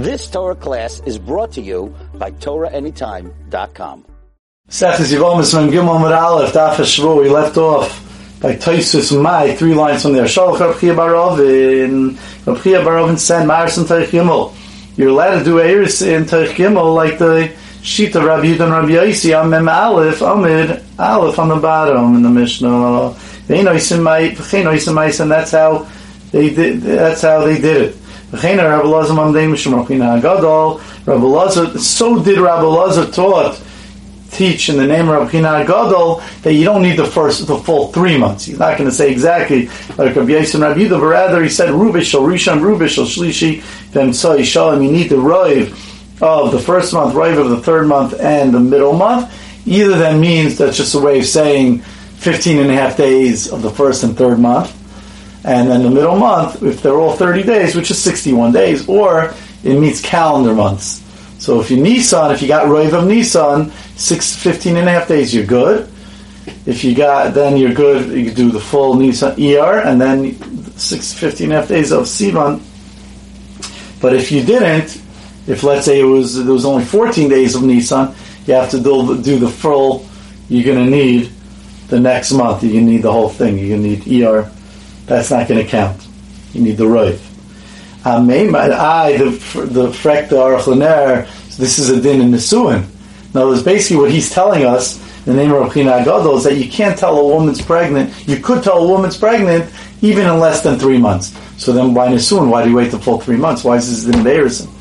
This Torah class is brought to you by TorahAnytime.com. Sechus Yivomis. We left off by Toisus Mai, three lines from there. You're allowed to do Eris in Teich Gimel like the Shita Rabbi Yudin Rabbi Yosi on Mem Aleph, Amid Aleph on the bottom in the Mishnah. And that's how they did. That's how they did it. So did Rabbi Lazar taught, teach in the name of Rabbi Gadol that you don't need the first, the full three months. He's not going to say exactly like Rabbi Yisrael Rabbi Yudah, but rather he said Rubishal, Rishon, Rubishal, Shlishi, Vemtsai, Shalom. You need the Roiv of the first month, Roiv of the third month, and the middle month. Either that means that's just a way of saying 15 and a half days of the first and third month and then the middle month, if they're all 30 days, which is 61 days, or it meets calendar months. So if you Nissan, if you got Roiv of Nissan, six, 15 and a half days, you're good. If you got, then you're good, you do the full Nissan ER, and then six, 15 and a half days of Sivan. But if you didn't, if let's say it was, there was only 14 days of Nissan, you have to do, do the full, you're going to need the next month, you going need the whole thing, you're going to need ER that's not going to count. You need the roiv. Ah, I, the the frekta Aruch LaNer. This is a din in Nisuin. Now, it's basically what he's telling us. The name of Rabchina is that you can't tell a woman's pregnant. You could tell a woman's pregnant even in less than three months. So then, why Nisuin? Why do you wait the full three months? Why is this embarrassing?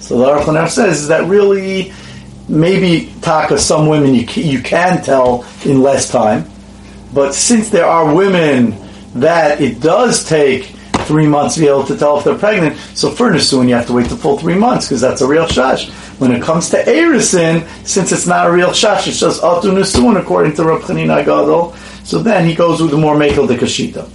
So the Aruch LaNer says is that really maybe taka some women you you can tell in less time, but since there are women that it does take three months to be able to tell if they're pregnant. So for Nisuin, you have to wait the full three months because that's a real shash. When it comes to Erisin, since it's not a real shash, it's just Atu Nisuin according to Rav Chanina Gadol. So then he goes with the more Mekel de Kashita.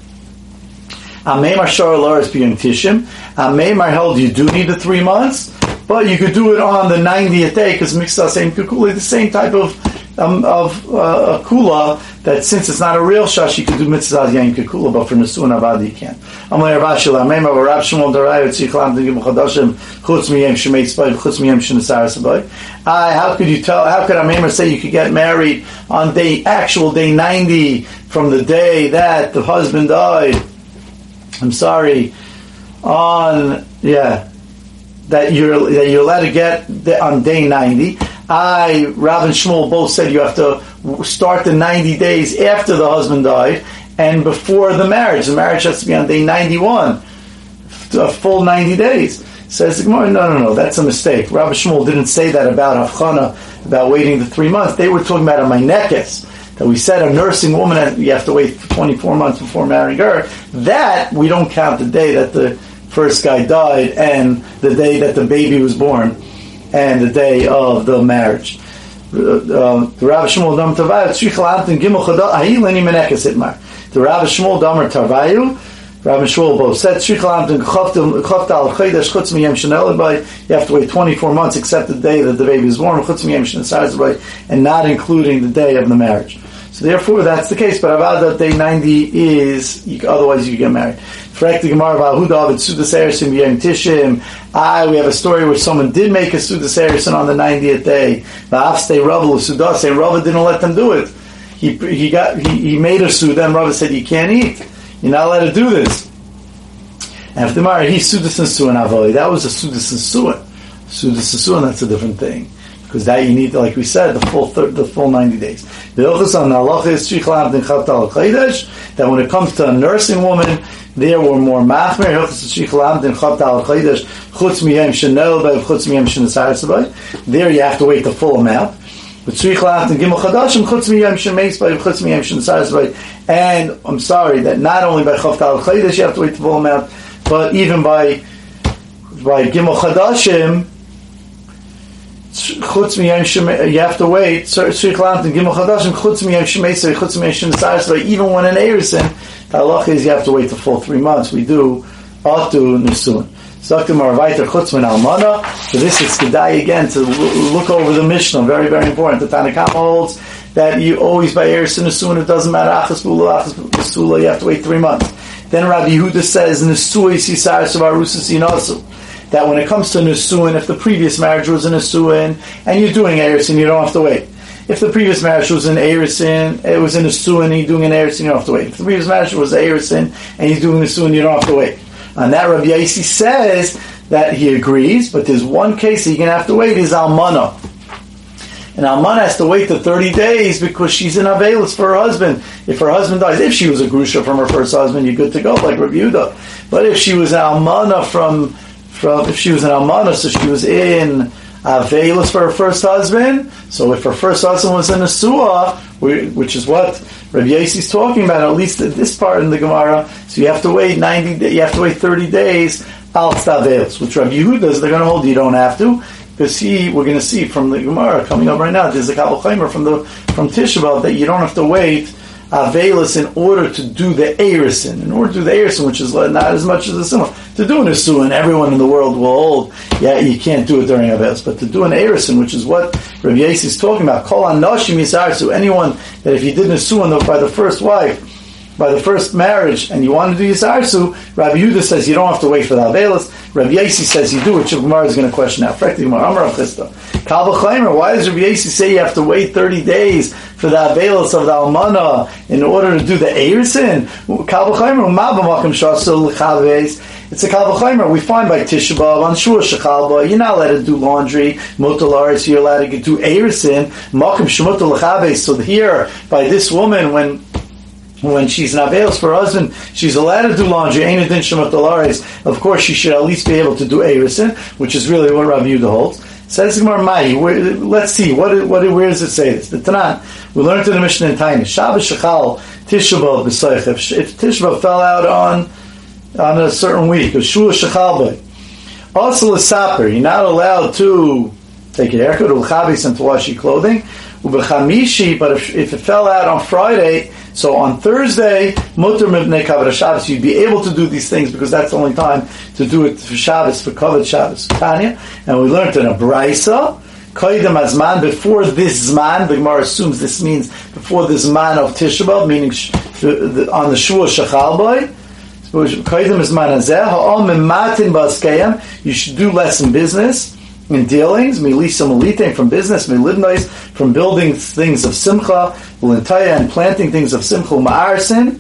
Ameimar Shar Laris Biyam Tishim. Ameimar held you do need the three months, but you could do it on the 90th day because Mixta same Kukuli, the same type of um, of uh, a kula that since it's not a real shash, you could do mitzvah yain kula, but for nesuin avad you can't. Amalei Rav Ashila, Ameim Rav Rav Shmuel Darai Tzich Lam Degim Chutz Miyem Shemei Tzvay Chutz Miyem Shenesar Sabay. How could you tell? How could Ameim say you could get married on day actual day ninety from the day that the husband died? I'm sorry. On yeah, that you're that you're allowed to get on day ninety. I, Rav and Shmuel both said you have to start the 90 days after the husband died and before the marriage. The marriage has to be on day 91, a full 90 days. Says no, no, no, that's a mistake. Rav Shmuel didn't say that about Havchana, about waiting the three months. They were talking about a Mainekes, that we said a nursing woman, you have to wait 24 months before marrying her. That, we don't count the day that the first guy died and the day that the baby was born and the day of the marriage. Uh, uh, the Rav Shmuel Dam Tavayu Tzrichel Amtin Gimel Chadal Ahi Leni Menekes Itmar. The Rav Shmuel Damer Tavayu Rav Shmuel both said Tzrichel Amtin Chavtal Chaydash Chutz Miyem Shenel Bay. You have to wait 24 months except the day that the baby is born Chutz Miyem Shenel Bay, and not including the day of the marriage. So therefore, that's the case. But about that day 90 is otherwise you get married. Correct the Gemara about Hudav and Sudas Erison Yom Tishim. I we have a story where someone did make a Sudas Erison on the 90th day. The Va'afstei Rav Sudas and Rav didn't let them do it. He he got he, he made a Suda and Rav said you can't eat. You're not allowed to do this. After Mara, he Sudas and Suan Avoy. That was a Sudas and Suan. Sudas and Suan, that's a different thing because that you need, like we said, the full thir- the full ninety days. The on that when it comes to a nursing woman, there were more machmer. There you have to wait the full amount. And I'm sorry that not only by Chavtal Chaydash you have to wait the full amount, but even by by Gimel Chadashim, chutz miyem you have to wait. Tzrich lant gimel chadashim chutz miyem shemesei chutz miyem shenesar. Even when an erison, the halach is you have to wait the full three months. We do atu nisun. Zaktim Arvaiter Chutzman Almana. So this is Kedai again to look over the Mishnah. Very, very important. The Tanakama holds that you always by Erison Nisun, it doesn't matter. Achas Bula, Achas Bula, you have to wait three months. Then Rabbi Yehuda says, Nisui Sisar Savarusas Inasu that when it comes to Nisuin, if the previous marriage was a Nisuin and you're doing Erisin, you don't have to wait. If the previous marriage was an Erisin, it was in Nisuin and you're doing an Erisin, you don't have to wait. If the previous marriage was Erisin and you're doing Nisuin, you don't have to wait. And that Rabbi Yaisi says that he agrees, but there's one case that you're going to have to wait is Almana. And Almana has to wait the 30 days because she's in Avelis for her husband. If her husband dies, if she was a Grusha from her first husband, you're good to go, like Rabbi Yehuda. But if she was an Almana from, from, if she was an Almana, so she was in Avelis for her first husband, so if her first husband was in a Suah, which is what Rabbi is talking about, at least at this part in the Gemara, so you have to wait 90, you have to wait 30 days, al stavelis, which Rabbi Yehuda is, they're going to hold you don't have to, because he, we're going to see from the Gemara coming up right now, there's a Kabbalah from the from Tisha that you don't have to wait Avelis in order to do the Erisin. In order to do the Erisin, which is not as much as a similar. To do an Isuin, everyone in the world will hold, yeah, you can't do it during Avelis. But to do an Erisin, which is what Rabbi Yasi is talking about, call Kol Anoshim Yisarsu, anyone that if you did an Isuin by the first wife, by the first marriage and you want to do Yisarsu, Rabbi Yehuda says you don't have to wait for the Avelis. Rabbi Yasi says you do, which Gemara is going to question now. Frekti Gemara, Amar. Kalba why does Rabbi Yasi say you have to wait 30 days for the Avelis of the Almana in order to do the Eirsin? Kalba Chaimer, Mabamakam Shasul Chaves. It's a Kalva We find by Tisha on Shua Shechalba, you're not allowed to do laundry, Mutalaris, you're allowed to do Erisin, Makam Shemutal So here, by this woman, when when she's in Avelis for her husband, she's allowed to do laundry. Of course, she should at least be able to do Erisin, which is really what Rav Yehuda holds. Says Gemara Mai. Let's see what, what where does it say this? The Tanan we learned in the Mishnah in Tainis. Shabbos Shechal Tishabav B'Soich. If Tishabav fell out on on a certain week, or Shua Shechal Also, a saper, you're not allowed to take a haircut or and to wash your clothing. But if, if it fell out on Friday, so on Thursday, Mutter Mivnei Kavod Shabbos, you'd be able to do these things because that's the only time to do it for Shabbos, for Kavod Shabbos. Tanya, and we learned in a Brisa, Kaidem Azman, before this Zman, the Gemara assumes this means before this man of Tisha meaning on the Shua Shachal Boy, Kaidem Azman Azeh, Ha'om Mimatin Baskayim, you should do less in business in dealings, milisa milite from business, milibnois from building things of simcha, ulintaya and planting things of simcha ma'arsin,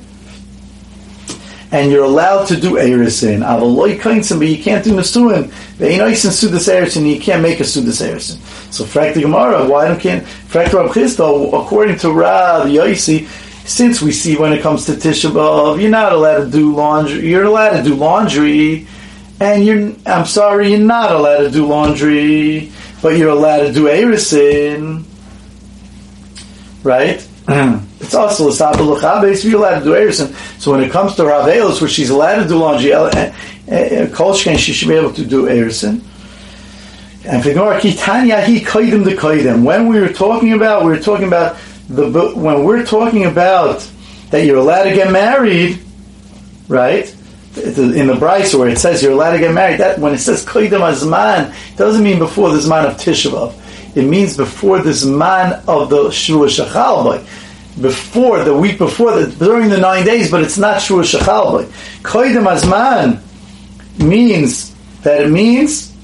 and you're allowed to do erisin. Avaloi kainsim, but you can't do nesuin. Ve'inoisin sudas erisin, you can't make a sudas erisin. So, frak the Gemara, why don't can't frak Rab according to Rab Yosi, since we see when it comes to Tisha B'av, you're not allowed to do laundry. You're allowed to do laundry and you're, I'm sorry, you're not allowed to do laundry, but you're allowed to do erisin, right? it's also a sabel you're allowed to do erisin. So when it comes to Ravelos, where she's allowed to do laundry, uh, uh, uh, Kolshken, she should be able to do erisin. And Gemara, Kitanya, he koidim the koidim. When we were talking about, we were talking about the, when we're talking about that you're allowed to get married, right? In the Bryce where it says you're allowed to get married, that when it says Koidem Azman, it doesn't mean before the Zman of Tisha It means before the Zman of the Shua Shachal Before, the week before, the, during the nine days, but it's not Shua Shachal Koidem Azman means that it means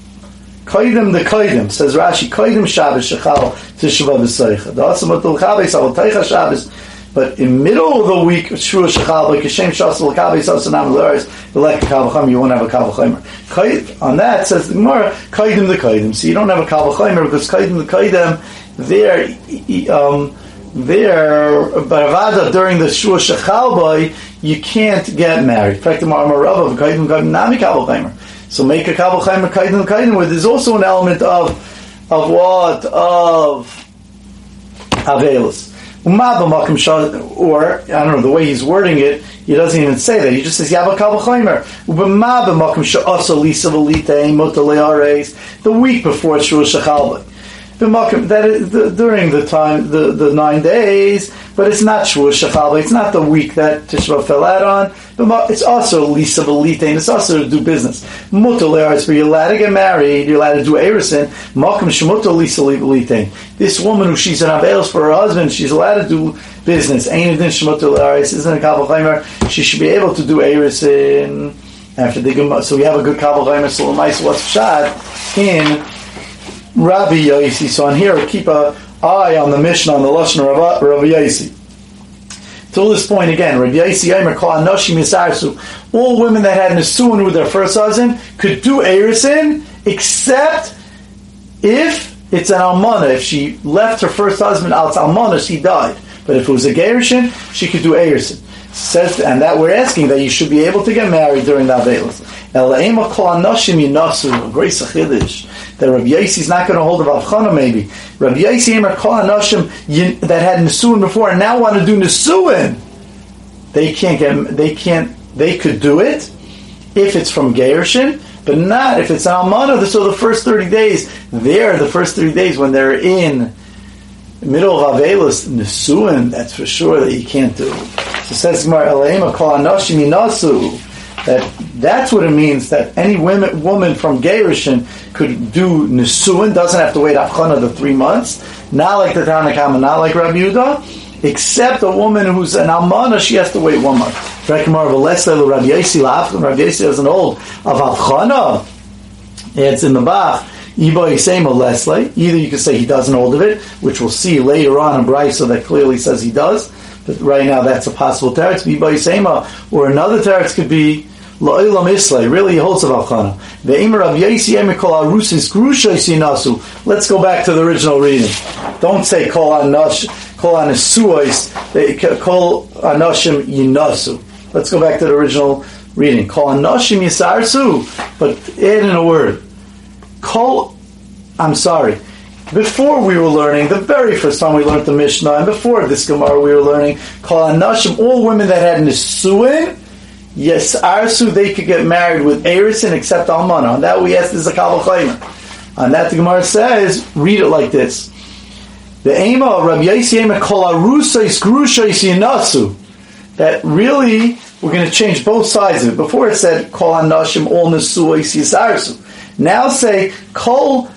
Koidem the Koidem, says Rashi, Koidem Shabbos Shachal Tisha B'Av V'Soicha. The Atzamot L'Chabes, Avol Teicha Shabbos, but in middle of the week, of Shua Shechal, like Hashem Shasal Kavi Sasanam Laris, a Kavachimer, you won't have a Kavachimer. On that says the Gemara, Kaidim the Kaidim. So you don't have a Kavachimer because Kaidim the Kaidim, they're, um, there, Baravada during the Shua Shechal you can't get married. In fact, the Marmarava, Kaidim Kaidim Nami Kavachimer. So make a Kavachimer Kaidim Kaidim where there's also an element of, of what? Of Avelus. Or, I don't know, the way he's wording it, he doesn't even say that. He just says, Kalvachomer. Eh, the week before Shua Shechalba. That is, the, during the time, the, the nine days, but it's not Shua Shechalba. It's not the week that Tishba fell out on. But it's also Lisa Belite, and it's also to do business. Mutal you're allowed to get married, you're allowed to do Erison. Makam Shemutal Lisa. This woman who she's an Avelis for her husband, she's allowed to do business. Ain't it Shemutal Eris, isn't a Kabbalah She should be able to do Erison. After the Gemara, so we have a good Kabbalah Chaimer so what's shad in Rabbi Yaisi. So on here, keep a eye on the Mishnah on the Lashon of Rabbi Yaisi. Till this point again, Rabbi Yaisi Yomer Kol Anoshim Yisarsu. All women that had Nisuin with their first husband could do Erisin, except if it's an almana. If she left her first husband out almana, she died. But if it was a gerushin, she could do Erisin. Says, and that we're asking that you should be able to get married during the Avelis. Grace chiddush. That Rabbi Yossi is not going to hold of Avchana maybe. Rabbi Yossi emer kol anoshim that had Nisuin before and now want to do Nisuin. They can't get, they can't, they could do it if it's from Gershon, but not if it's Almana. So the first 30 days, there, the first 30 days when they're in middle of Avelis, Nisuin, that's for sure that you can't do. So says that that's what it means that any women, woman from Gerushin could do Nisuin, doesn't have to wait Afchana the three months, not like the Tanakama, not like Rabbi Yehuda, except a woman who's an Almana, she has to wait one month. Rabbi Yossi Rabbi Yossi doesn't hold of Afchana. It's in the Bach. Either you can say he doesn't hold of it, which we'll see later on in Bryce, so that clearly says he does. But right now, that's a possible teretz. Or another teretz could be La'ilam Islay, really he holds of Alchana. The Imer of Nasu. Let's go back to the original reading. Don't say Kol Anash, Kol Anasuais, eh, Kol Anashim Yinasu. Let's go back to the original reading. Kol Anashim Yisarsu, but add in a word. Kol, I'm sorry. Before we were learning, the very first time we learned the Mishnah, and before this Gemara we were learning, Kol Anashim, all women that had Nisuin, Yes, Arsu, they could get married with Erison except Almana. On that we asked this a Kabbalah On that the Gemara says, read it like this. The Ema Rabbi Yossi Kol Arusais Grushais Yinasu. That really, we're going to change both sides of it. Before it said Kol Anashim All Nesuais Yisarsu. Now say Kol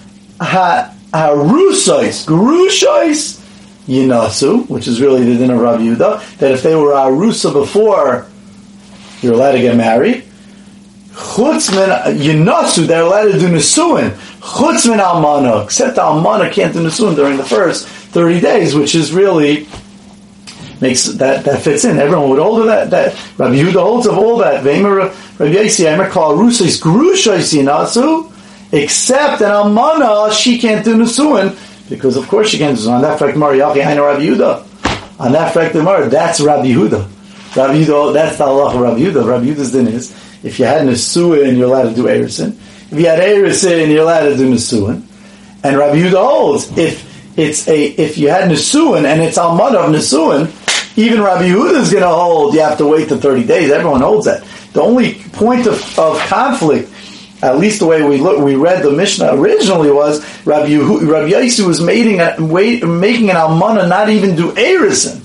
Harusais Grushais Yinasu, which is really the din of Rabbi Yehuda, that if they were Arusa before you're allowed to get married. Chutzman Yinasu, they're allowed to do Nisuin. Chutzman Almana, except Almana can't do Nisuin during the first 30 days, which is really makes that that fits in. Everyone would hold that. That Rabbi Yehuda holds of all that. Vemer Rabbi Yossi Emer call Rusis Grushais Yinasu, except an Almana she can't do Nisuin because of course she can't do. On that fact, Mariachi Hainu Rabbi Yehuda. On that fact, that's Rabbi Yehuda. Rabbi Yudah, that's the Allah of Rabbi Yudah. Rabbi Yudah's din is, if you had Nesuin, you're allowed to do Erisin. If you had Erisin, you're allowed to do Nesuin. And Rabbi Yudah holds, if it's a, if you had Nesuin and it's Almad of Nesuin, even Rabbi Yehuda is going to hold, you have to wait the 30 days. Everyone holds that. The only point of, of conflict, at least the way we look, we read the Mishnah originally was Rabbi, Yehuda, Rabbi Yossi was making, a, making an Almana not even do Erison.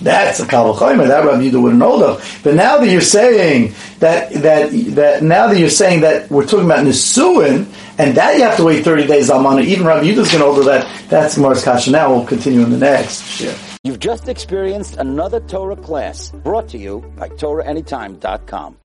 That's a Kabbalah Chaimer. That Rabbi Yehuda wouldn't hold of. But now that you're saying that that that now that you're saying that we're talking about Nisuin, and that you have to wait 30 days almana, even Rabbi Yehuda's going to hold of that. That's Gemara's Kasha. Now we'll continue in the next shift. You've just experienced another Torah class brought to you by TorahAnytime.com.